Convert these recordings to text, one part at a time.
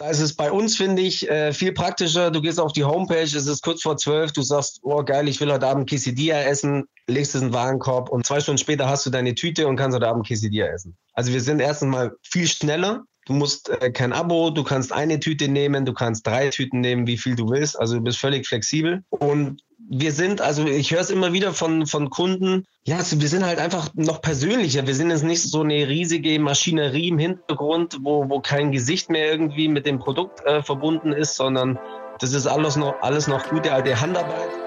Da ist es bei uns, finde ich, äh, viel praktischer. Du gehst auf die Homepage, es ist kurz vor zwölf, du sagst, oh geil, ich will heute Abend Quesadilla essen, legst es in den Warenkorb und zwei Stunden später hast du deine Tüte und kannst heute Abend Quesadilla essen. Also wir sind erstens mal viel schneller. Du musst äh, kein Abo, du kannst eine Tüte nehmen, du kannst drei Tüten nehmen, wie viel du willst. Also du bist völlig flexibel. Und wir sind, also ich höre es immer wieder von, von Kunden, ja, also wir sind halt einfach noch persönlicher. Wir sind jetzt nicht so eine riesige Maschinerie im Hintergrund, wo, wo kein Gesicht mehr irgendwie mit dem Produkt äh, verbunden ist, sondern das ist alles noch, alles noch gute alte Handarbeit.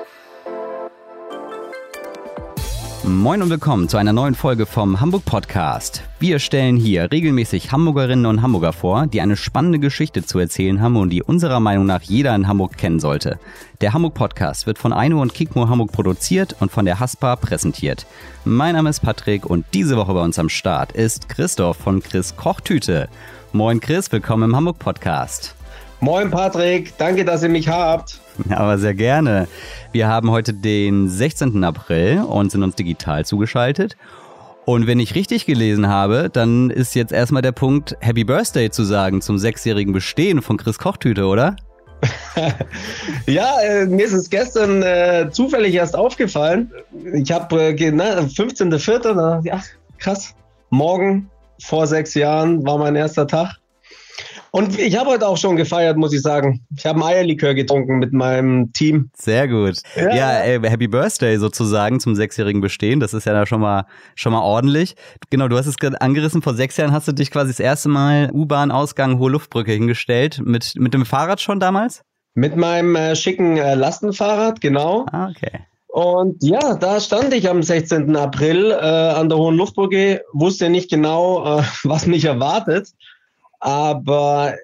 Moin und willkommen zu einer neuen Folge vom Hamburg Podcast. Wir stellen hier regelmäßig Hamburgerinnen und Hamburger vor, die eine spannende Geschichte zu erzählen haben und die unserer Meinung nach jeder in Hamburg kennen sollte. Der Hamburg Podcast wird von Aino und Kikmo Hamburg produziert und von der Haspa präsentiert. Mein Name ist Patrick und diese Woche bei uns am Start ist Christoph von Chris Kochtüte. Moin Chris, willkommen im Hamburg Podcast. Moin Patrick, danke, dass ihr mich habt. Aber sehr gerne. Wir haben heute den 16. April und sind uns digital zugeschaltet. Und wenn ich richtig gelesen habe, dann ist jetzt erstmal der Punkt, Happy Birthday zu sagen zum sechsjährigen Bestehen von Chris Kochtüte, oder? ja, äh, mir ist es gestern äh, zufällig erst aufgefallen. Ich habe äh, 15.04. Ja, krass. Morgen vor sechs Jahren war mein erster Tag. Und ich habe heute auch schon gefeiert, muss ich sagen. Ich habe ein Eierlikör getrunken mit meinem Team. Sehr gut. Ja, ja ey, Happy Birthday sozusagen zum sechsjährigen Bestehen. Das ist ja da schon mal, schon mal ordentlich. Genau, du hast es gerade angerissen. Vor sechs Jahren hast du dich quasi das erste Mal U-Bahn-Ausgang Hohe Luftbrücke hingestellt. Mit, mit dem Fahrrad schon damals? Mit meinem äh, schicken äh, Lastenfahrrad, genau. Ah, okay. Und ja, da stand ich am 16. April äh, an der Hohen Luftbrücke, wusste nicht genau, äh, was mich erwartet. Aber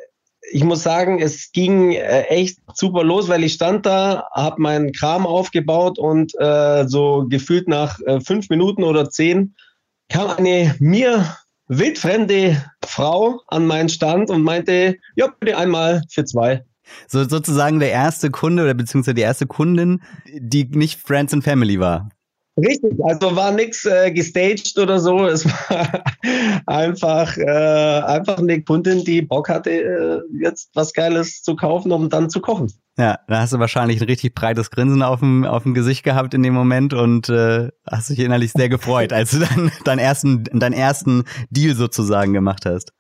ich muss sagen, es ging äh, echt super los, weil ich stand da, habe meinen Kram aufgebaut und äh, so gefühlt nach äh, fünf Minuten oder zehn kam eine mir wildfremde Frau an meinen Stand und meinte, ja, bitte einmal für zwei. So sozusagen der erste Kunde oder beziehungsweise die erste Kundin, die nicht Friends and Family war. Richtig, also war nichts äh, gestaged oder so. Es war einfach, äh, einfach eine Kundin, die Bock hatte, äh, jetzt was Geiles zu kaufen, um dann zu kochen. Ja, da hast du wahrscheinlich ein richtig breites Grinsen auf dem, auf dem Gesicht gehabt in dem Moment und äh, hast dich innerlich sehr gefreut, als du dann deinen ersten, deinen ersten Deal sozusagen gemacht hast.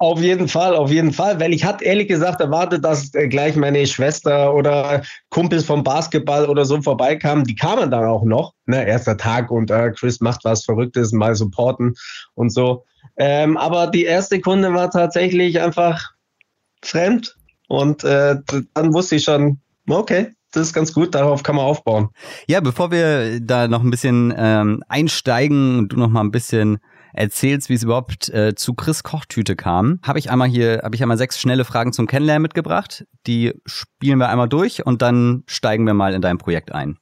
Auf jeden Fall, auf jeden Fall, weil ich hatte ehrlich gesagt erwartet, dass äh, gleich meine Schwester oder Kumpels vom Basketball oder so vorbeikamen. Die kamen dann auch noch, ne, erster Tag und äh, Chris macht was Verrücktes, mal supporten und so. Ähm, aber die erste Kunde war tatsächlich einfach fremd und äh, dann wusste ich schon, okay, das ist ganz gut, darauf kann man aufbauen. Ja, bevor wir da noch ein bisschen ähm, einsteigen und du noch mal ein bisschen erzählst, wie es überhaupt äh, zu Chris Kochtüte kam, habe ich einmal hier, habe ich einmal sechs schnelle Fragen zum Kennenlernen mitgebracht. Die spielen wir einmal durch und dann steigen wir mal in dein Projekt ein.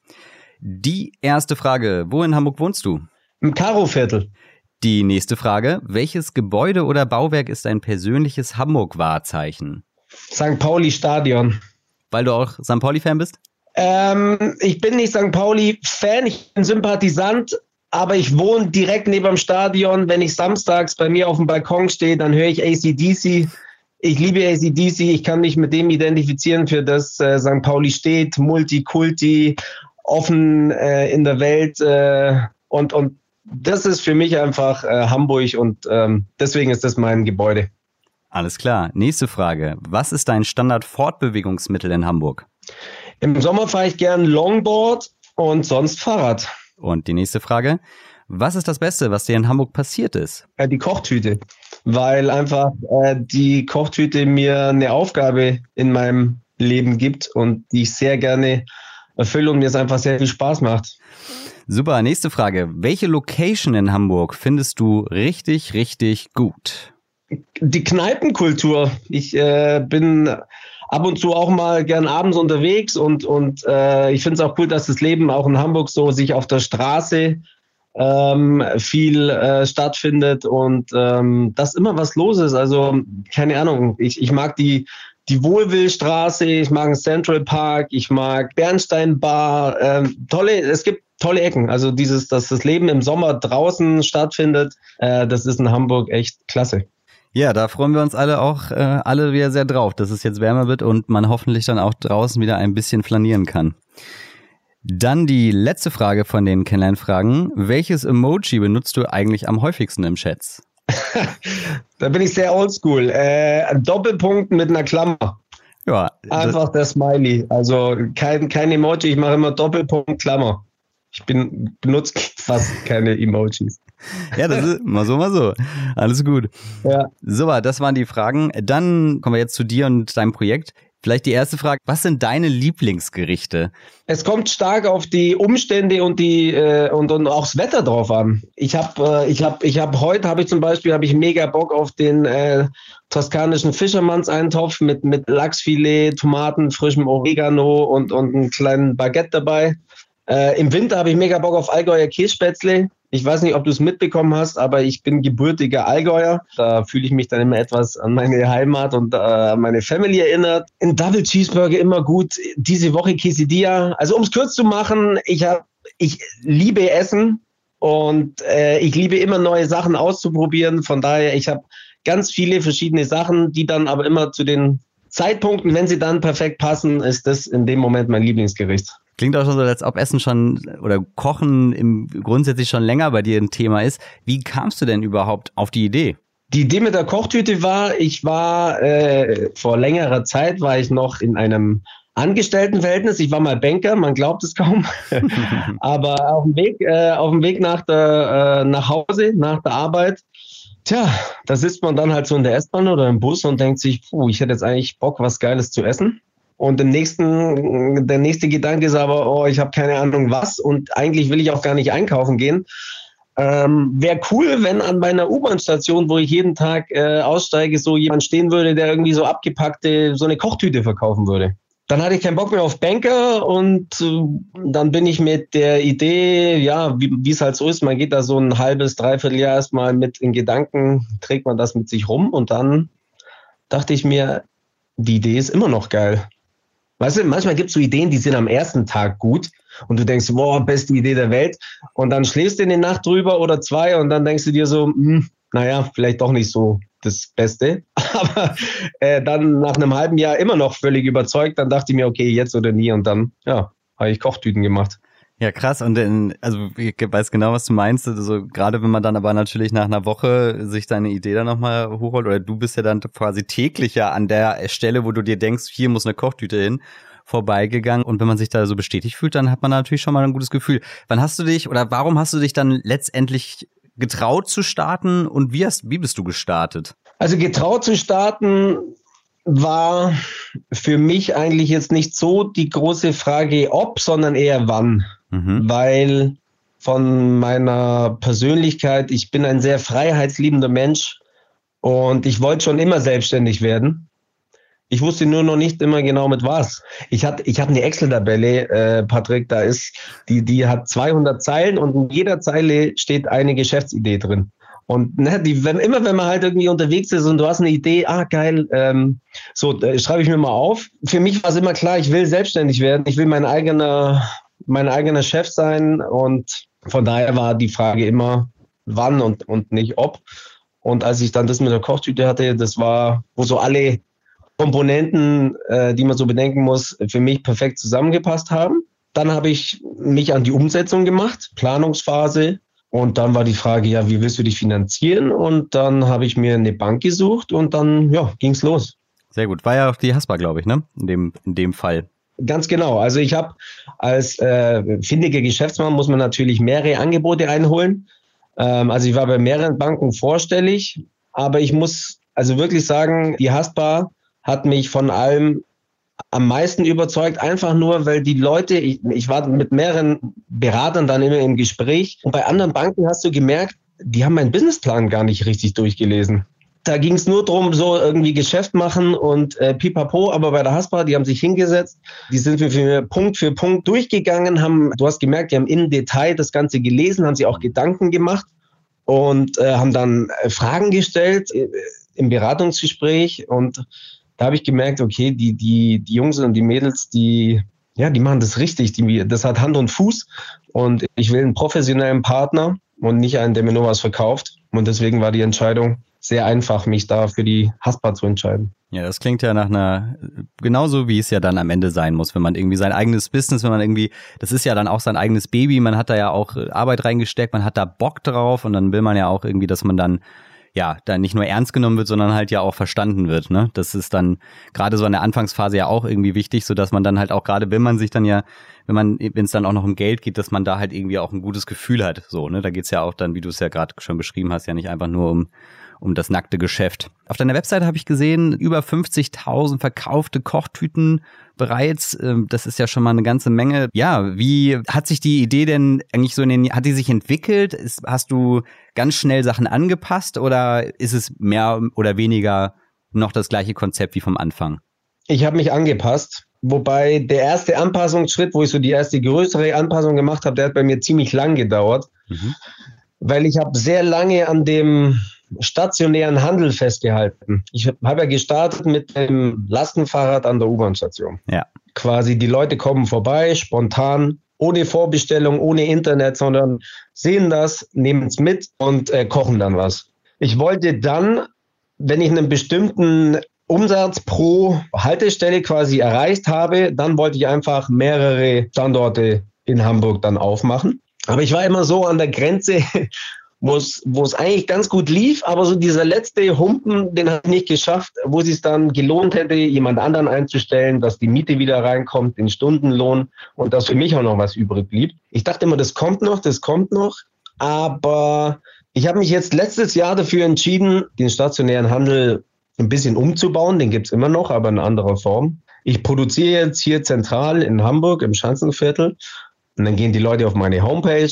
Die erste Frage, wo in Hamburg wohnst du? Im Karo-Viertel. Die nächste Frage, welches Gebäude oder Bauwerk ist dein persönliches Hamburg-Wahrzeichen? St. Pauli Stadion. Weil du auch St. Pauli-Fan bist? Ähm, ich bin nicht St. Pauli-Fan, ich bin Sympathisant, aber ich wohne direkt neben dem Stadion. Wenn ich samstags bei mir auf dem Balkon stehe, dann höre ich ACDC. Ich liebe ACDC. Ich kann mich mit dem identifizieren, für das äh, St. Pauli steht. Multikulti, offen äh, in der Welt. Äh, und, und das ist für mich einfach äh, Hamburg und ähm, deswegen ist das mein Gebäude. Alles klar. Nächste Frage. Was ist dein Standard-Fortbewegungsmittel in Hamburg? Im Sommer fahre ich gern Longboard und sonst Fahrrad. Und die nächste Frage. Was ist das Beste, was dir in Hamburg passiert ist? Ja, die Kochtüte, weil einfach äh, die Kochtüte mir eine Aufgabe in meinem Leben gibt und die ich sehr gerne erfülle und mir es einfach sehr viel Spaß macht. Super, nächste Frage. Welche Location in Hamburg findest du richtig, richtig gut? Die Kneipenkultur. Ich äh, bin ab und zu auch mal gern abends unterwegs und, und äh, ich finde es auch cool, dass das Leben auch in Hamburg so sich auf der Straße ähm, viel äh, stattfindet und ähm, dass immer was los ist. Also keine Ahnung, ich, ich mag die, die Wohlwillstraße, ich mag den Central Park, ich mag Bernstein Bar, ähm, tolle, es gibt tolle Ecken. Also dieses, dass das Leben im Sommer draußen stattfindet, äh, das ist in Hamburg echt klasse. Ja, da freuen wir uns alle auch, äh, alle wieder sehr drauf, dass es jetzt wärmer wird und man hoffentlich dann auch draußen wieder ein bisschen flanieren kann. Dann die letzte Frage von den Kennenlernfragen. Welches Emoji benutzt du eigentlich am häufigsten im Chat? da bin ich sehr oldschool. Äh, ein Doppelpunkt mit einer Klammer. Ja. Einfach der Smiley. Also kein, kein Emoji, ich mache immer Doppelpunkt, Klammer. Ich bin, benutze fast keine Emojis. Ja, das ist mal so, mal so. Alles gut. Ja. So, das waren die Fragen. Dann kommen wir jetzt zu dir und deinem Projekt. Vielleicht die erste Frage, was sind deine Lieblingsgerichte? Es kommt stark auf die Umstände und die äh, und, und auch das Wetter drauf an. Ich habe äh, ich habe ich habe heute habe ich zum Beispiel habe ich mega Bock auf den äh, toskanischen Fischermannseintopf mit mit Lachsfilet, Tomaten, frischem Oregano und und einem kleinen Baguette dabei. Äh, Im Winter habe ich mega Bock auf Allgäuer Kässpätzle. Ich weiß nicht, ob du es mitbekommen hast, aber ich bin gebürtiger Allgäuer. Da fühle ich mich dann immer etwas an meine Heimat und äh, an meine Family erinnert. Ein Double Cheeseburger immer gut. Diese Woche Quesadilla. Also um es kurz zu machen, ich habe, ich liebe Essen und äh, ich liebe immer neue Sachen auszuprobieren. Von daher, ich habe ganz viele verschiedene Sachen, die dann aber immer zu den Zeitpunkten, wenn sie dann perfekt passen, ist das in dem Moment mein Lieblingsgericht. Klingt auch schon so, als ob Essen schon oder Kochen im grundsätzlich schon länger bei dir ein Thema ist. Wie kamst du denn überhaupt auf die Idee? Die Idee mit der Kochtüte war, ich war äh, vor längerer Zeit war ich noch in einem Angestelltenverhältnis. Ich war mal Banker, man glaubt es kaum. Aber auf dem Weg, äh, auf dem Weg nach, der, äh, nach Hause, nach der Arbeit, tja, da sitzt man dann halt so in der S-Bahn oder im Bus und denkt sich, puh, ich hätte jetzt eigentlich Bock, was Geiles zu essen. Und im nächsten, der nächste Gedanke ist aber, oh, ich habe keine Ahnung was und eigentlich will ich auch gar nicht einkaufen gehen. Ähm, Wäre cool, wenn an meiner U-Bahn-Station, wo ich jeden Tag äh, aussteige, so jemand stehen würde, der irgendwie so abgepackte, so eine Kochtüte verkaufen würde. Dann hatte ich keinen Bock mehr auf Banker und äh, dann bin ich mit der Idee, ja, wie es halt so ist, man geht da so ein halbes, dreiviertel Jahr erstmal mit in Gedanken, trägt man das mit sich rum und dann dachte ich mir, die Idee ist immer noch geil. Weißt du, manchmal gibt es so Ideen, die sind am ersten Tag gut und du denkst, boah, beste Idee der Welt. Und dann schläfst du in die Nacht drüber oder zwei und dann denkst du dir so, hm, naja, vielleicht doch nicht so das Beste. Aber äh, dann nach einem halben Jahr immer noch völlig überzeugt, dann dachte ich mir, okay, jetzt oder nie. Und dann, ja, habe ich Kochtüten gemacht. Ja, krass. Und in, also ich weiß genau, was du meinst. Also gerade wenn man dann aber natürlich nach einer Woche sich deine Idee dann nochmal hochholt, oder du bist ja dann quasi täglich ja an der Stelle, wo du dir denkst, hier muss eine Kochtüte hin, vorbeigegangen. Und wenn man sich da so bestätigt fühlt, dann hat man natürlich schon mal ein gutes Gefühl. Wann hast du dich oder warum hast du dich dann letztendlich getraut zu starten und wie hast, wie bist du gestartet? Also getraut zu starten war für mich eigentlich jetzt nicht so die große Frage ob, sondern eher wann mhm. weil von meiner Persönlichkeit, ich bin ein sehr freiheitsliebender Mensch und ich wollte schon immer selbstständig werden. Ich wusste nur noch nicht immer genau mit was. Ich hatte ich hab eine Excel-Tabelle, äh, Patrick, da ist, die, die hat 200 Zeilen und in jeder Zeile steht eine Geschäftsidee drin. Und ne, die, wenn, immer wenn man halt irgendwie unterwegs ist und du hast eine Idee, ah geil, ähm, so äh, schreibe ich mir mal auf. Für mich war es immer klar, ich will selbstständig werden, ich will mein eigener mein eigener Chef sein und von daher war die Frage immer, wann und, und nicht ob. Und als ich dann das mit der Kochtüte hatte, das war, wo so alle Komponenten, äh, die man so bedenken muss, für mich perfekt zusammengepasst haben. Dann habe ich mich an die Umsetzung gemacht, Planungsphase. Und dann war die Frage, ja, wie willst du dich finanzieren? Und dann habe ich mir eine Bank gesucht und dann, ja, ging es los. Sehr gut. War ja auch die Haspa, glaube ich, ne? In dem, in dem Fall. Ganz genau. Also ich habe als äh, findiger Geschäftsmann muss man natürlich mehrere Angebote einholen. Ähm, also ich war bei mehreren Banken vorstellig, aber ich muss also wirklich sagen, die Haspa hat mich von allem am meisten überzeugt, einfach nur, weil die Leute, ich, ich war mit mehreren Beratern dann immer im Gespräch und bei anderen Banken hast du gemerkt, die haben meinen Businessplan gar nicht richtig durchgelesen. Da ging es nur darum, so irgendwie Geschäft machen und äh, pipapo, aber bei der Haspa, die haben sich hingesetzt, die sind für, für Punkt für Punkt durchgegangen, haben, du hast gemerkt, die haben im Detail das Ganze gelesen, haben sich auch Gedanken gemacht und äh, haben dann äh, Fragen gestellt äh, im Beratungsgespräch. Und da habe ich gemerkt, okay, die, die, die Jungs und die Mädels, die, ja, die machen das richtig, die, das hat Hand und Fuß. Und ich will einen professionellen Partner und nicht einen, der mir nur was verkauft. Und deswegen war die Entscheidung sehr einfach, mich da für die Haspa zu entscheiden. Ja, das klingt ja nach einer, genauso wie es ja dann am Ende sein muss, wenn man irgendwie sein eigenes Business, wenn man irgendwie, das ist ja dann auch sein eigenes Baby, man hat da ja auch Arbeit reingesteckt, man hat da Bock drauf und dann will man ja auch irgendwie, dass man dann ja, da nicht nur ernst genommen wird, sondern halt ja auch verstanden wird. Ne? Das ist dann gerade so in der Anfangsphase ja auch irgendwie wichtig, so dass man dann halt auch gerade, wenn man sich dann ja, wenn man, wenn es dann auch noch um Geld geht, dass man da halt irgendwie auch ein gutes Gefühl hat. So, ne? Da geht's ja auch dann, wie du es ja gerade schon beschrieben hast, ja nicht einfach nur um um das nackte Geschäft. Auf deiner Webseite habe ich gesehen, über 50.000 verkaufte Kochtüten bereits. Ähm, das ist ja schon mal eine ganze Menge. Ja, wie hat sich die Idee denn eigentlich so in den, hat die sich entwickelt? Ist, hast du ganz schnell Sachen angepasst oder ist es mehr oder weniger noch das gleiche Konzept wie vom Anfang? Ich habe mich angepasst. Wobei der erste Anpassungsschritt, wo ich so die erste größere Anpassung gemacht habe, der hat bei mir ziemlich lang gedauert. Mhm. Weil ich habe sehr lange an dem stationären Handel festgehalten. Ich habe ja gestartet mit dem Lastenfahrrad an der U-Bahn-Station. Ja. Quasi die Leute kommen vorbei, spontan, ohne Vorbestellung, ohne Internet, sondern sehen das, nehmen es mit und äh, kochen dann was. Ich wollte dann, wenn ich einen bestimmten Umsatz pro Haltestelle quasi erreicht habe, dann wollte ich einfach mehrere Standorte in Hamburg dann aufmachen. Aber ich war immer so an der Grenze wo es, eigentlich ganz gut lief, aber so dieser letzte Humpen, den hat nicht geschafft, wo es sich dann gelohnt hätte, jemand anderen einzustellen, dass die Miete wieder reinkommt, den Stundenlohn und dass für mich auch noch was übrig blieb. Ich dachte immer, das kommt noch, das kommt noch, aber ich habe mich jetzt letztes Jahr dafür entschieden, den stationären Handel ein bisschen umzubauen. Den gibt es immer noch, aber in anderer Form. Ich produziere jetzt hier zentral in Hamburg im Schanzenviertel und dann gehen die Leute auf meine Homepage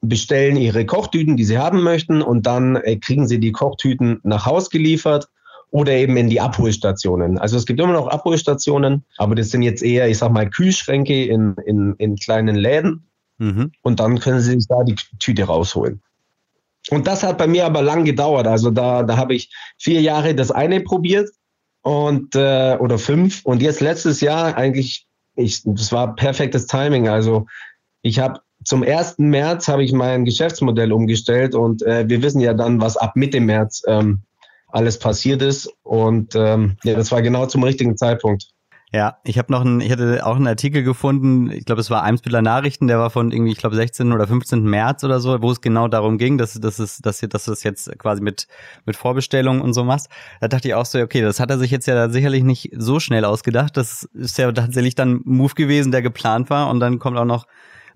bestellen ihre Kochtüten, die sie haben möchten, und dann äh, kriegen sie die Kochtüten nach Haus geliefert oder eben in die Abholstationen. Also es gibt immer noch Abholstationen, aber das sind jetzt eher, ich sag mal, Kühlschränke in, in, in kleinen Läden. Mhm. Und dann können sie sich da die Tüte rausholen. Und das hat bei mir aber lang gedauert. Also da, da habe ich vier Jahre das eine probiert und äh, oder fünf. Und jetzt letztes Jahr eigentlich, ich, das war perfektes Timing. Also ich habe zum 1. März habe ich mein Geschäftsmodell umgestellt und äh, wir wissen ja dann, was ab Mitte März ähm, alles passiert ist. Und ähm, ja, das war genau zum richtigen Zeitpunkt. Ja, ich habe noch einen, ich hatte auch einen Artikel gefunden, ich glaube, es war Eimsbütteler Nachrichten, der war von irgendwie, ich glaube, 16. oder 15. März oder so, wo es genau darum ging, dass, dass, es, dass, dass du das jetzt quasi mit, mit Vorbestellungen und so machst. Da dachte ich auch so, okay, das hat er sich jetzt ja sicherlich nicht so schnell ausgedacht. Das ist ja tatsächlich dann Move gewesen, der geplant war und dann kommt auch noch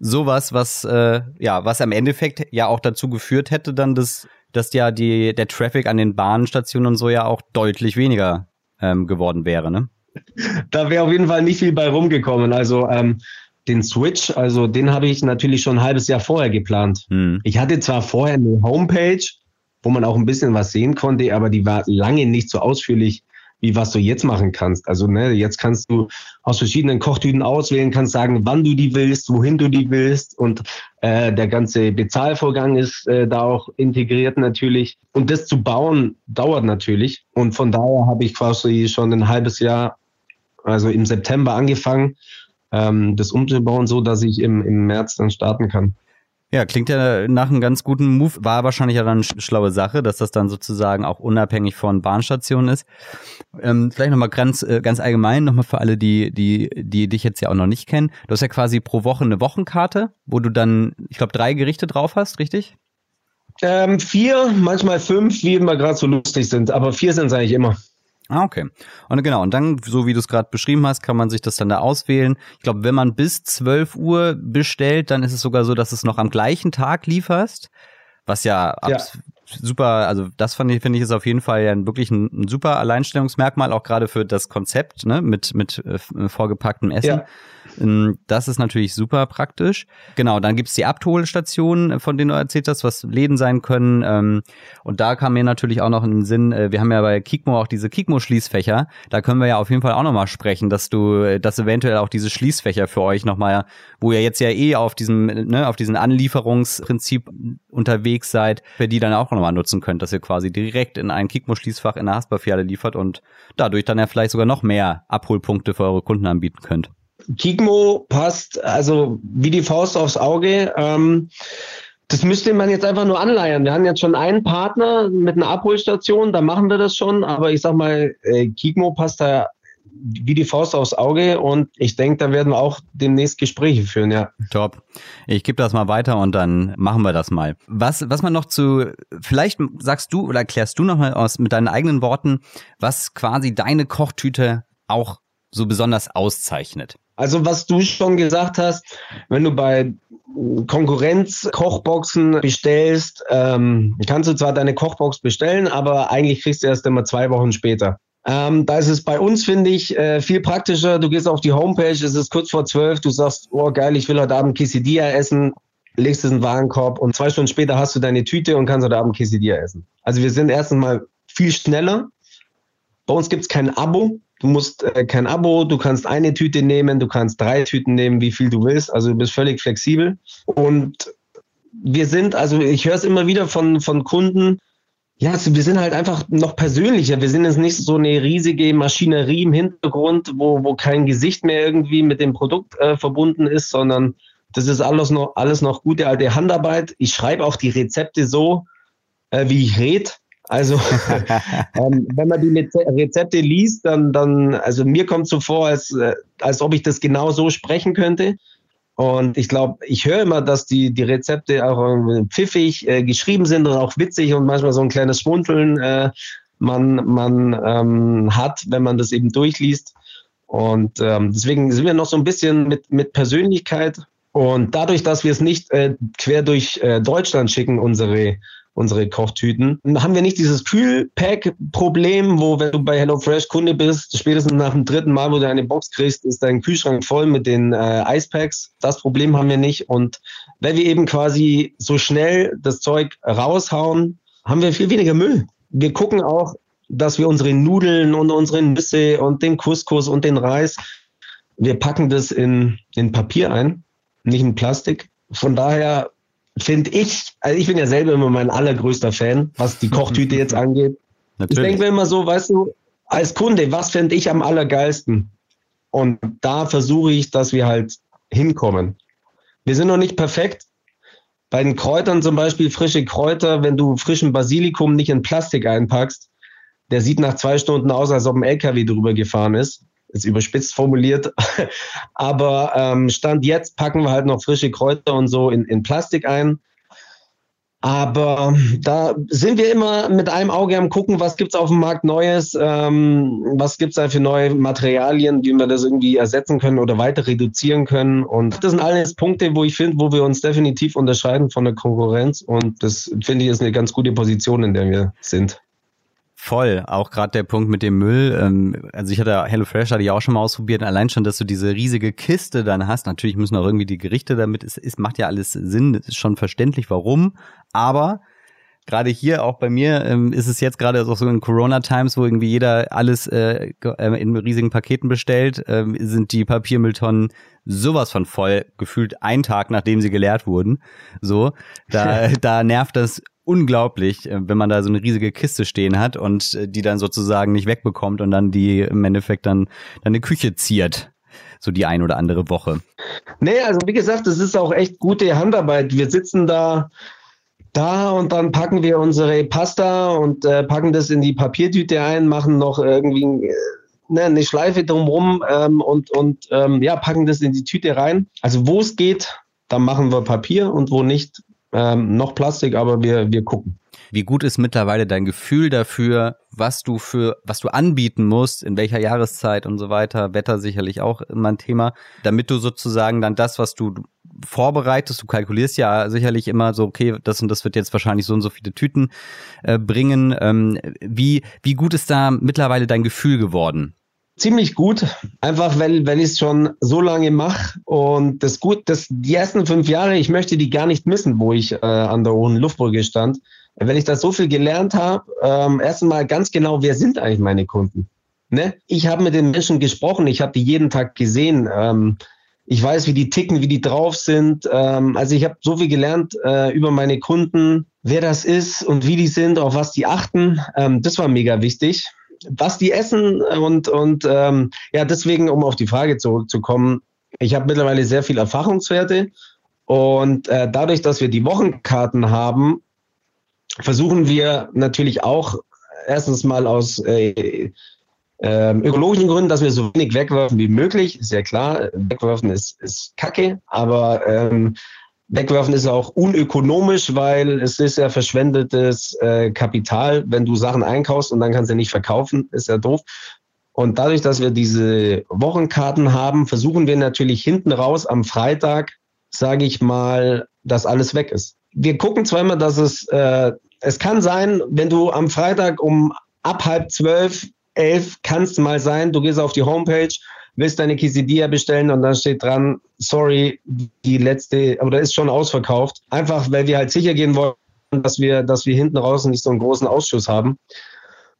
sowas, was äh, ja, was am Endeffekt ja auch dazu geführt hätte, dann dass, dass ja die der Traffic an den Bahnstationen und so ja auch deutlich weniger ähm, geworden wäre, ne? Da wäre auf jeden Fall nicht viel bei rumgekommen. Also ähm, den Switch, also den habe ich natürlich schon ein halbes Jahr vorher geplant. Hm. Ich hatte zwar vorher eine Homepage, wo man auch ein bisschen was sehen konnte, aber die war lange nicht so ausführlich wie was du jetzt machen kannst. Also ne, jetzt kannst du aus verschiedenen Kochtüten auswählen, kannst sagen, wann du die willst, wohin du die willst und äh, der ganze Bezahlvorgang ist äh, da auch integriert natürlich. Und das zu bauen dauert natürlich. Und von daher habe ich quasi schon ein halbes Jahr, also im September angefangen, ähm, das umzubauen, so dass ich im, im März dann starten kann. Ja, klingt ja nach einem ganz guten Move. War wahrscheinlich ja dann eine schlaue Sache, dass das dann sozusagen auch unabhängig von Bahnstationen ist. Ähm, vielleicht nochmal ganz, äh, ganz allgemein, nochmal für alle, die, die, die dich jetzt ja auch noch nicht kennen. Du hast ja quasi pro Woche eine Wochenkarte, wo du dann, ich glaube, drei Gerichte drauf hast, richtig? Ähm, vier, manchmal fünf, wie immer gerade so lustig sind, aber vier sind es eigentlich immer. Ah, okay. Und genau, und dann, so wie du es gerade beschrieben hast, kann man sich das dann da auswählen. Ich glaube, wenn man bis 12 Uhr bestellt, dann ist es sogar so, dass es noch am gleichen Tag lieferst. Was ja, ja. super, also das fand ich, finde ich, ist auf jeden Fall ja wirklich ein, ein super Alleinstellungsmerkmal, auch gerade für das Konzept, ne, mit, mit äh, vorgepacktem Essen. Ja. Ähm, das ist natürlich super praktisch. Genau, dann gibt's die Abholstationen, von denen du erzählt hast, was Läden sein können. Ähm, und da kam mir natürlich auch noch in den Sinn, äh, wir haben ja bei Kikmo auch diese Kikmo-Schließfächer. Da können wir ja auf jeden Fall auch nochmal sprechen, dass du, dass eventuell auch diese Schließfächer für euch nochmal, wo ihr jetzt ja eh auf diesem, ne, auf diesen Anlieferungsprinzip unterwegs seid, für die dann auch nochmal nutzen könnt, dass ihr quasi direkt in ein Kikmo-Schließfach in der Hasperfiliale liefert und dadurch dann ja vielleicht sogar noch mehr Abholpunkte für eure Kunden anbieten könnt. Kigmo passt also wie die Faust aufs Auge. Ähm, Das müsste man jetzt einfach nur anleiern. Wir haben jetzt schon einen Partner mit einer Abholstation, da machen wir das schon. Aber ich sag mal, äh, Kigmo passt da wie die Faust aufs Auge und ich denke, da werden wir auch demnächst Gespräche führen, ja. Top. Ich gebe das mal weiter und dann machen wir das mal. Was, was man noch zu, vielleicht sagst du oder erklärst du nochmal aus mit deinen eigenen Worten, was quasi deine Kochtüte auch so besonders auszeichnet. Also was du schon gesagt hast, wenn du bei Konkurrenz-Kochboxen bestellst, ähm, kannst du zwar deine Kochbox bestellen, aber eigentlich kriegst du erst immer zwei Wochen später. Ähm, da ist es bei uns, finde ich, äh, viel praktischer. Du gehst auf die Homepage, es ist kurz vor zwölf, du sagst, oh geil, ich will heute Abend Quesadilla essen, legst es in den Warenkorb und zwei Stunden später hast du deine Tüte und kannst heute Abend Quesadilla essen. Also wir sind erstens mal viel schneller. Bei uns gibt es kein Abo. Du musst äh, kein Abo, du kannst eine Tüte nehmen, du kannst drei Tüten nehmen, wie viel du willst. Also du bist völlig flexibel. Und wir sind, also ich höre es immer wieder von, von Kunden, ja, also wir sind halt einfach noch persönlicher. Wir sind jetzt nicht so eine riesige Maschinerie im Hintergrund, wo, wo kein Gesicht mehr irgendwie mit dem Produkt äh, verbunden ist, sondern das ist alles noch, alles noch gute alte Handarbeit. Ich schreibe auch die Rezepte so, äh, wie ich rede. Also ähm, wenn man die Rezepte liest, dann, dann also mir kommt so vor, als, äh, als ob ich das genau so sprechen könnte. Und ich glaube, ich höre immer, dass die, die Rezepte auch pfiffig äh, geschrieben sind und auch witzig und manchmal so ein kleines Schmunzeln äh, man, man ähm, hat, wenn man das eben durchliest. Und ähm, deswegen sind wir noch so ein bisschen mit, mit Persönlichkeit. Und dadurch, dass wir es nicht äh, quer durch äh, Deutschland schicken, unsere unsere Kochtüten. Haben wir nicht dieses Kühlpack-Problem, wo wenn du bei HelloFresh Kunde bist, spätestens nach dem dritten Mal, wo du eine Box kriegst, ist dein Kühlschrank voll mit den äh, Eispacks. Das Problem haben wir nicht. Und wenn wir eben quasi so schnell das Zeug raushauen, haben wir viel weniger Müll. Wir gucken auch, dass wir unsere Nudeln und unsere Nüsse und den Couscous und den Reis, wir packen das in, in Papier ein, nicht in Plastik. Von daher finde ich, also ich bin ja selber immer mein allergrößter Fan, was die Kochtüte jetzt angeht. Natürlich. Ich denke mir immer so, weißt du, als Kunde, was fände ich am allergeilsten? Und da versuche ich, dass wir halt hinkommen. Wir sind noch nicht perfekt. Bei den Kräutern zum Beispiel, frische Kräuter, wenn du frischen Basilikum nicht in Plastik einpackst, der sieht nach zwei Stunden aus, als ob ein LKW drüber gefahren ist ist überspitzt formuliert. Aber ähm, Stand jetzt packen wir halt noch frische Kräuter und so in, in Plastik ein. Aber da sind wir immer mit einem Auge am gucken, was gibt es auf dem Markt Neues, ähm, was gibt es da für neue Materialien, wie wir das irgendwie ersetzen können oder weiter reduzieren können. Und das sind alles Punkte, wo ich finde, wo wir uns definitiv unterscheiden von der Konkurrenz. Und das finde ich ist eine ganz gute Position, in der wir sind. Voll, auch gerade der Punkt mit dem Müll. Ähm, also ich hatte HelloFresh hatte ich auch schon mal ausprobiert. Allein schon, dass du diese riesige Kiste dann hast. Natürlich müssen auch irgendwie die Gerichte damit. Es, es macht ja alles Sinn. Es ist schon verständlich, warum. Aber gerade hier auch bei mir ähm, ist es jetzt gerade auch so in Corona Times, wo irgendwie jeder alles äh, äh in riesigen Paketen bestellt, äh, sind die Papiermülltonnen sowas von voll gefühlt einen Tag nachdem sie geleert wurden. So, da da nervt das unglaublich, äh, wenn man da so eine riesige Kiste stehen hat und äh, die dann sozusagen nicht wegbekommt und dann die im Endeffekt dann, dann eine Küche ziert. So die ein oder andere Woche. Nee, also wie gesagt, das ist auch echt gute Handarbeit. Wir sitzen da, da und dann packen wir unsere Pasta und äh, packen das in die Papiertüte ein, machen noch irgendwie äh, ne, eine Schleife drumherum ähm, und, und ähm, ja, packen das in die Tüte rein. Also wo es geht, dann machen wir Papier und wo nicht, ähm, noch Plastik, aber wir, wir gucken. Wie gut ist mittlerweile dein Gefühl dafür, was du für, was du anbieten musst, in welcher Jahreszeit und so weiter, Wetter sicherlich auch immer ein Thema, damit du sozusagen dann das, was du vorbereitest, du kalkulierst ja sicherlich immer so, okay, das und das wird jetzt wahrscheinlich so und so viele Tüten äh, bringen. Ähm, wie, wie gut ist da mittlerweile dein Gefühl geworden? Ziemlich gut, einfach weil, weil ich es schon so lange mache und das gut, das, die ersten fünf Jahre, ich möchte die gar nicht missen, wo ich äh, an der Hohen Luftbrücke stand, weil ich da so viel gelernt habe, ähm, erst einmal ganz genau, wer sind eigentlich meine Kunden? Ne? Ich habe mit den Menschen gesprochen, ich habe die jeden Tag gesehen. Ähm, ich weiß, wie die ticken, wie die drauf sind. Ähm, also ich habe so viel gelernt äh, über meine Kunden, wer das ist und wie die sind, auf was die achten. Ähm, das war mega wichtig was die essen und, und ähm, ja, deswegen, um auf die Frage zurückzukommen, ich habe mittlerweile sehr viel Erfahrungswerte Und äh, dadurch, dass wir die Wochenkarten haben, versuchen wir natürlich auch erstens mal aus äh, äh, ökologischen Gründen, dass wir so wenig wegwerfen wie möglich. Ist ja klar, wegwerfen ist, ist Kacke, aber ähm, wegwerfen ist auch unökonomisch, weil es ist ja verschwendetes äh, Kapital, wenn du Sachen einkaufst und dann kannst du nicht verkaufen, ist ja doof. Und dadurch, dass wir diese Wochenkarten haben, versuchen wir natürlich hinten raus am Freitag, sage ich mal, dass alles weg ist. Wir gucken zweimal, dass es, äh, es kann sein, wenn du am Freitag um ab halb zwölf, elf, kannst mal sein, du gehst auf die Homepage, willst deine Quesadilla bestellen und dann steht dran, sorry, die letzte, oder ist schon ausverkauft. Einfach, weil wir halt sicher gehen wollen, dass wir, dass wir hinten raus nicht so einen großen Ausschuss haben.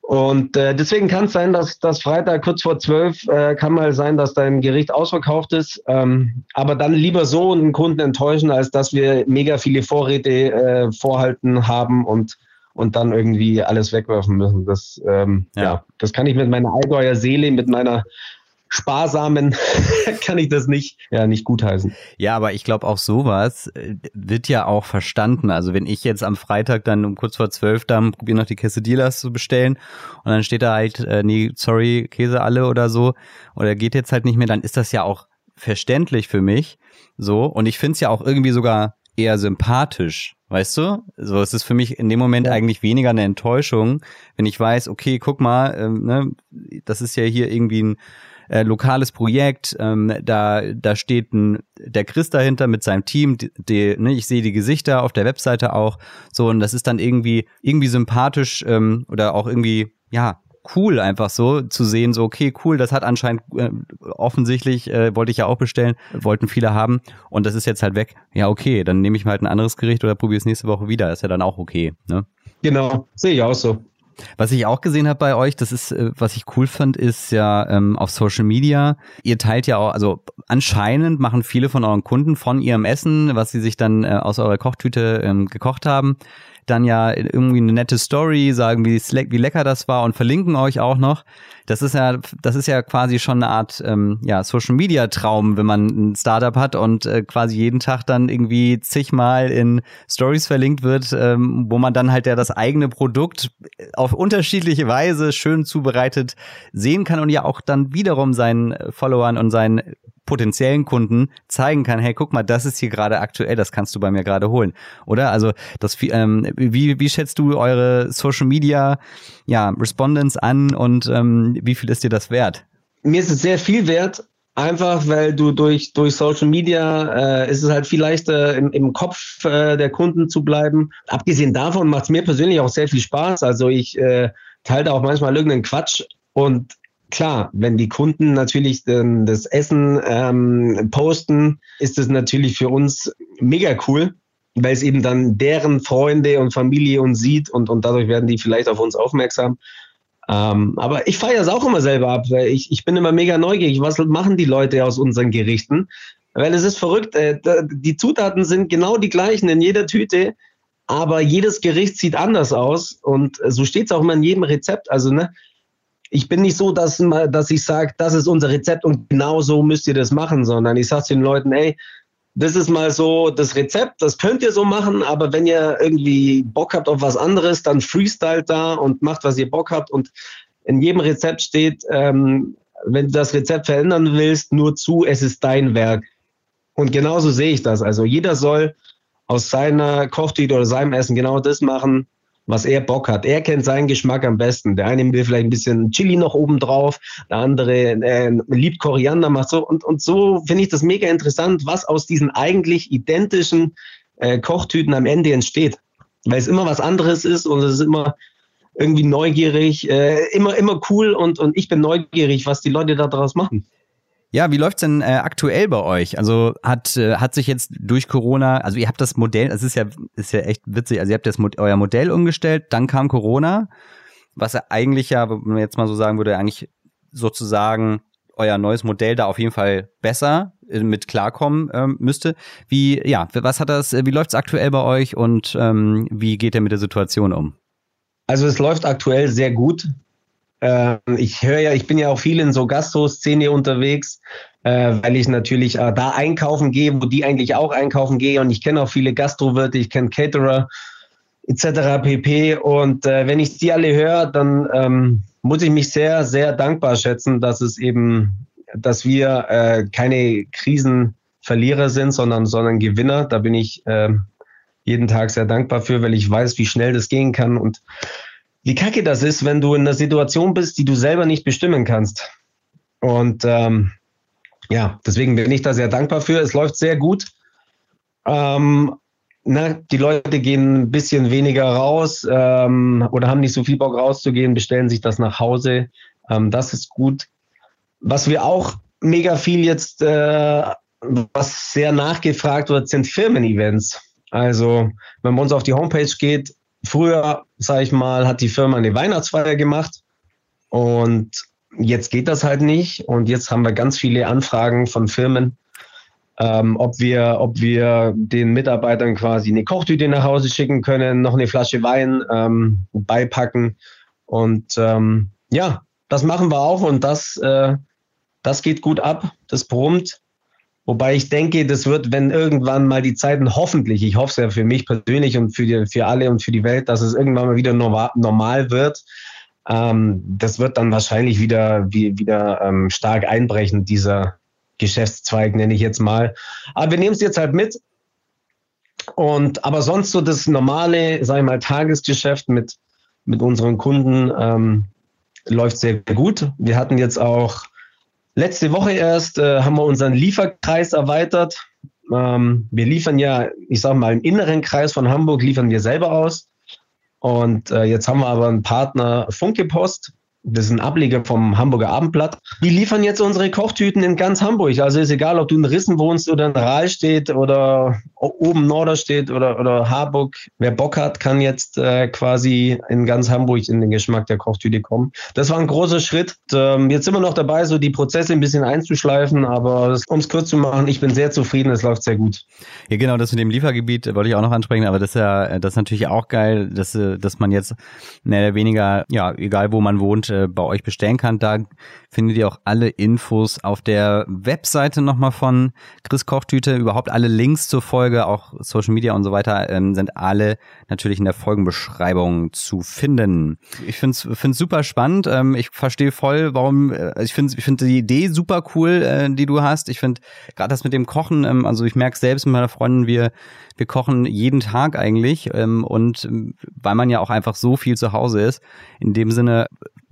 Und äh, deswegen kann es sein, dass das Freitag kurz vor zwölf äh, kann mal sein, dass dein Gericht ausverkauft ist. Ähm, aber dann lieber so einen Kunden enttäuschen, als dass wir mega viele Vorräte äh, vorhalten haben und und dann irgendwie alles wegwerfen müssen. Das, ähm, ja. ja. das kann ich mit meiner Allgäuer Seele, mit meiner sparsamen kann ich das nicht, ja, nicht gutheißen. Ja, aber ich glaube auch sowas äh, wird ja auch verstanden. Also wenn ich jetzt am Freitag dann um kurz vor zwölf dann probiere noch die Quesadillas zu bestellen und dann steht da halt, äh, nee, sorry, Käse alle oder so oder geht jetzt halt nicht mehr, dann ist das ja auch verständlich für mich. So. Und ich finde es ja auch irgendwie sogar eher sympathisch, weißt du? So, es ist für mich in dem Moment ja. eigentlich weniger eine Enttäuschung, wenn ich weiß, okay, guck mal, ähm, ne, das ist ja hier irgendwie ein äh, lokales Projekt, ähm, da, da steht ein, der Chris dahinter mit seinem Team, die, die, ne, ich sehe die Gesichter auf der Webseite auch, so, und das ist dann irgendwie, irgendwie sympathisch ähm, oder auch irgendwie, ja, cool einfach so zu sehen, so okay, cool, das hat anscheinend äh, offensichtlich, äh, wollte ich ja auch bestellen, wollten viele haben und das ist jetzt halt weg. Ja, okay, dann nehme ich mal halt ein anderes Gericht oder probiere es nächste Woche wieder, ist ja dann auch okay, ne? Genau, sehe ich auch so. Was ich auch gesehen habe bei euch, das ist, äh, was ich cool fand, ist ja ähm, auf Social Media, ihr teilt ja auch, also anscheinend machen viele von euren Kunden von ihrem Essen, was sie sich dann äh, aus eurer Kochtüte ähm, gekocht haben, dann ja irgendwie eine nette Story, sagen, wie, wie lecker das war und verlinken euch auch noch. Das ist ja, das ist ja quasi schon eine Art ähm, ja, Social Media Traum, wenn man ein Startup hat und äh, quasi jeden Tag dann irgendwie zigmal in Stories verlinkt wird, ähm, wo man dann halt ja das eigene Produkt auf unterschiedliche Weise schön zubereitet sehen kann und ja auch dann wiederum seinen Followern und seinen potenziellen Kunden zeigen kann, hey, guck mal, das ist hier gerade aktuell, das kannst du bei mir gerade holen. Oder? Also das ähm, wie, wie schätzt du eure Social Media ja, Respondents an und ähm, wie viel ist dir das wert? Mir ist es sehr viel wert, Einfach, weil du durch, durch Social Media äh, ist es halt viel leichter im, im Kopf äh, der Kunden zu bleiben. Abgesehen davon macht es mir persönlich auch sehr viel Spaß. Also ich äh, teile da auch manchmal irgendeinen Quatsch und klar, wenn die Kunden natürlich ähm, das Essen ähm, posten, ist das natürlich für uns mega cool, weil es eben dann deren Freunde und Familie uns sieht und, und dadurch werden die vielleicht auf uns aufmerksam. Ähm, aber ich feiere es auch immer selber ab, weil ich, ich bin immer mega neugierig. Was machen die Leute aus unseren Gerichten? Weil es ist verrückt, äh, die Zutaten sind genau die gleichen in jeder Tüte, aber jedes Gericht sieht anders aus und so steht es auch immer in jedem Rezept. Also, ne, ich bin nicht so, dass, dass ich sage, das ist unser Rezept und genau so müsst ihr das machen, sondern ich sage den Leuten, ey, das ist mal so das Rezept, das könnt ihr so machen, aber wenn ihr irgendwie Bock habt auf was anderes, dann freestylt da und macht, was ihr Bock habt. Und in jedem Rezept steht, ähm, wenn du das Rezept verändern willst, nur zu, es ist dein Werk. Und genauso sehe ich das. Also jeder soll aus seiner Kochtüte oder seinem Essen genau das machen, was er Bock hat. Er kennt seinen Geschmack am besten. Der eine will vielleicht ein bisschen Chili noch oben drauf, der andere äh, liebt Koriander, macht so. Und, und so finde ich das mega interessant, was aus diesen eigentlich identischen äh, Kochtüten am Ende entsteht. Weil es immer was anderes ist und es ist immer irgendwie neugierig, äh, immer, immer cool und, und ich bin neugierig, was die Leute da draus machen. Ja, wie läuft's denn äh, aktuell bei euch? Also hat äh, hat sich jetzt durch Corona, also ihr habt das Modell, es ist ja ist ja echt witzig, also ihr habt das euer Modell umgestellt, dann kam Corona, was eigentlich ja, wenn man jetzt mal so sagen würde, eigentlich sozusagen euer neues Modell da auf jeden Fall besser äh, mit klarkommen ähm, müsste. Wie ja, was hat das? Wie läuft's aktuell bei euch und ähm, wie geht ihr mit der Situation um? Also es läuft aktuell sehr gut. Äh, ich höre ja, ich bin ja auch viel in so Gastro-Szene unterwegs, äh, weil ich natürlich äh, da einkaufen gehe, wo die eigentlich auch einkaufen gehen. Und ich kenne auch viele Gastrowirte, ich kenne Caterer etc. pp. Und äh, wenn ich die alle höre, dann ähm, muss ich mich sehr, sehr dankbar schätzen, dass es eben, dass wir äh, keine Krisenverlierer sind, sondern, sondern Gewinner. Da bin ich äh, jeden Tag sehr dankbar für, weil ich weiß, wie schnell das gehen kann und wie kacke das ist, wenn du in einer Situation bist, die du selber nicht bestimmen kannst. Und ähm, ja, deswegen bin ich da sehr dankbar für. Es läuft sehr gut. Ähm, na, die Leute gehen ein bisschen weniger raus ähm, oder haben nicht so viel Bock rauszugehen, bestellen sich das nach Hause. Ähm, das ist gut. Was wir auch mega viel jetzt, äh, was sehr nachgefragt wird, sind Firmen-Events. Also, wenn man uns auf die Homepage geht, früher, sage ich mal, hat die Firma eine Weihnachtsfeier gemacht und jetzt geht das halt nicht. Und jetzt haben wir ganz viele Anfragen von Firmen, ähm, ob, wir, ob wir den Mitarbeitern quasi eine Kochtüte nach Hause schicken können, noch eine Flasche Wein ähm, beipacken. Und ähm, ja, das machen wir auch und das, äh, das geht gut ab, das brummt. Wobei ich denke, das wird, wenn irgendwann mal die Zeiten hoffentlich, ich hoffe es ja für mich persönlich und für, die, für alle und für die Welt, dass es irgendwann mal wieder normal, wird, ähm, das wird dann wahrscheinlich wieder, wie, wieder ähm, stark einbrechen, dieser, Geschäftszweig, nenne ich jetzt mal. Aber wir nehmen es jetzt halt mit. Und aber sonst so das normale, sage ich mal, Tagesgeschäft mit, mit unseren Kunden ähm, läuft sehr gut. Wir hatten jetzt auch letzte Woche erst, äh, haben wir unseren Lieferkreis erweitert. Ähm, wir liefern ja, ich sage mal, im inneren Kreis von Hamburg liefern wir selber aus. Und äh, jetzt haben wir aber einen Partner Funke Post, das ist ein Ableger vom Hamburger Abendblatt. Die liefern jetzt unsere Kochtüten in ganz Hamburg. Also ist egal, ob du in Rissen wohnst oder in Rahlstedt oder oben Norderstedt oder, oder Harburg. Wer Bock hat, kann jetzt äh, quasi in ganz Hamburg in den Geschmack der Kochtüte kommen. Das war ein großer Schritt. Ähm, jetzt sind wir noch dabei, so die Prozesse ein bisschen einzuschleifen. Aber um es kurz zu machen, ich bin sehr zufrieden. Es läuft sehr gut. Ja, genau. Das mit dem Liefergebiet wollte ich auch noch ansprechen. Aber das ist ja, das ist natürlich auch geil, dass, dass man jetzt mehr oder weniger, ja, egal wo man wohnt, äh, bei euch bestellen kann. Da findet ihr auch alle Infos auf der Webseite nochmal von Chris Kochtüte. Überhaupt alle Links zur Folge, auch Social Media und so weiter, ähm, sind alle natürlich in der Folgenbeschreibung zu finden. Ich finde es super spannend. Ähm, ich verstehe voll, warum, äh, ich finde ich finde die Idee super cool, äh, die du hast. Ich finde gerade das mit dem Kochen, ähm, also ich merke selbst mit meiner Freundin, wir, wir kochen jeden Tag eigentlich ähm, und ähm, weil man ja auch einfach so viel zu Hause ist, in dem Sinne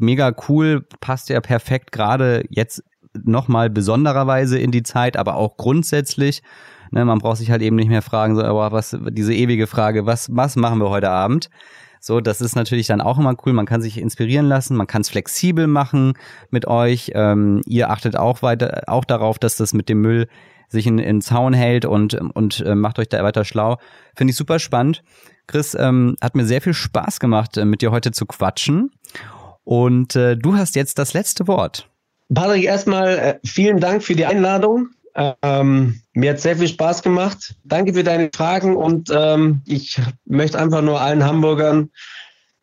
mega cool, passt ja perfekt gerade jetzt nochmal besondererweise in die Zeit, aber auch grundsätzlich. Ne, man braucht sich halt eben nicht mehr fragen, so, aber was, diese ewige Frage, was, was machen wir heute Abend? So, das ist natürlich dann auch immer cool. Man kann sich inspirieren lassen, man kann es flexibel machen mit euch. Ähm, ihr achtet auch weiter, auch darauf, dass das mit dem Müll sich in, in Zaun hält und, und äh, macht euch da weiter schlau. Finde ich super spannend. Chris, ähm, hat mir sehr viel Spaß gemacht, äh, mit dir heute zu quatschen. Und äh, du hast jetzt das letzte Wort. Patrick, erstmal äh, vielen Dank für die Einladung. Ähm, mir hat sehr viel Spaß gemacht. Danke für deine Fragen und ähm, ich möchte einfach nur allen Hamburgern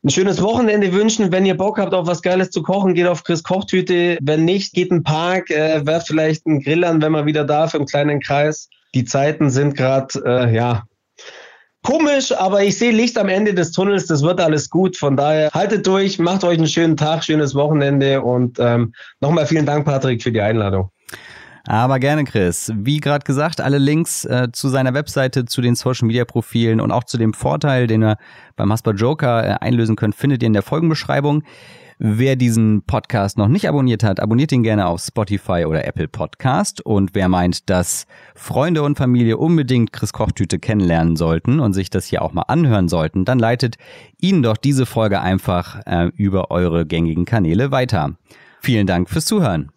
ein schönes Wochenende wünschen. Wenn ihr Bock habt auf was Geiles zu kochen, geht auf Chris Kochtüte. Wenn nicht, geht in den Park, äh, werft vielleicht einen Grill an, wenn man wieder darf im kleinen Kreis. Die Zeiten sind gerade, äh, ja, komisch, aber ich sehe Licht am Ende des Tunnels. Das wird alles gut. Von daher haltet durch, macht euch einen schönen Tag, schönes Wochenende und ähm, nochmal vielen Dank, Patrick, für die Einladung. Aber gerne, Chris. Wie gerade gesagt, alle Links äh, zu seiner Webseite, zu den Social Media Profilen und auch zu dem Vorteil, den ihr beim Hasper Joker äh, einlösen könnt, findet ihr in der Folgenbeschreibung. Wer diesen Podcast noch nicht abonniert hat, abonniert ihn gerne auf Spotify oder Apple Podcast. Und wer meint, dass Freunde und Familie unbedingt Chris Kochtüte kennenlernen sollten und sich das hier auch mal anhören sollten, dann leitet ihnen doch diese Folge einfach äh, über eure gängigen Kanäle weiter. Vielen Dank fürs Zuhören.